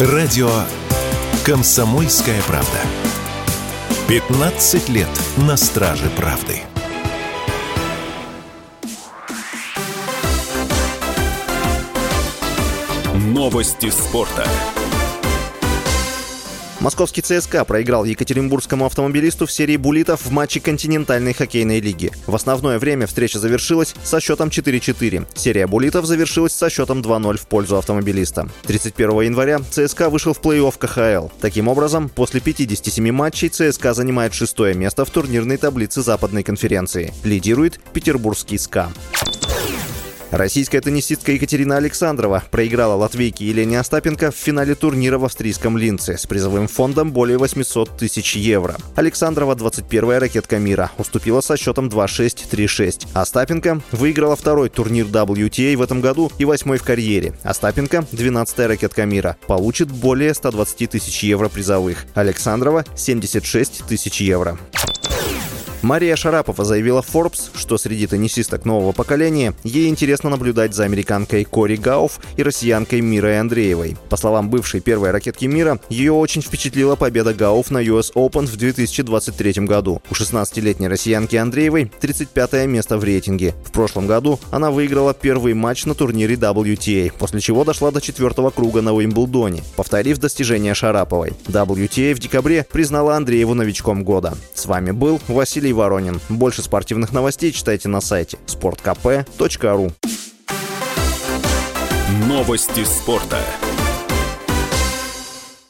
Радио «Комсомольская правда». 15 лет на страже правды. Новости спорта. Московский ЦСКА проиграл екатеринбургскому автомобилисту в серии буллитов в матче континентальной хоккейной лиги. В основное время встреча завершилась со счетом 4-4. Серия буллитов завершилась со счетом 2-0 в пользу автомобилиста. 31 января ЦСКА вышел в плей-офф КХЛ. Таким образом, после 57 матчей ЦСКА занимает шестое место в турнирной таблице Западной конференции. Лидирует петербургский СКА. Российская теннисистка Екатерина Александрова проиграла латвийке Елене Остапенко в финале турнира в австрийском Линце с призовым фондом более 800 тысяч евро. Александрова, 21-я ракетка мира, уступила со счетом 2-6-3-6. Остапенко выиграла второй турнир WTA в этом году и восьмой в карьере. Остапенко, 12-я ракетка мира, получит более 120 тысяч евро призовых. Александрова – 76 тысяч евро. Мария Шарапова заявила Forbes, что среди теннисисток нового поколения ей интересно наблюдать за американкой Кори Гауф и россиянкой Мирой Андреевой. По словам бывшей первой ракетки мира, ее очень впечатлила победа Гауф на US Open в 2023 году. У 16-летней россиянки Андреевой 35 место в рейтинге. В прошлом году она выиграла первый матч на турнире WTA, после чего дошла до четвертого круга на Уимблдоне, повторив достижения Шараповой. WTA в декабре признала Андрееву новичком года. С вами был Василий Воронин. Больше спортивных новостей читайте на сайте sportkp.ru Новости спорта.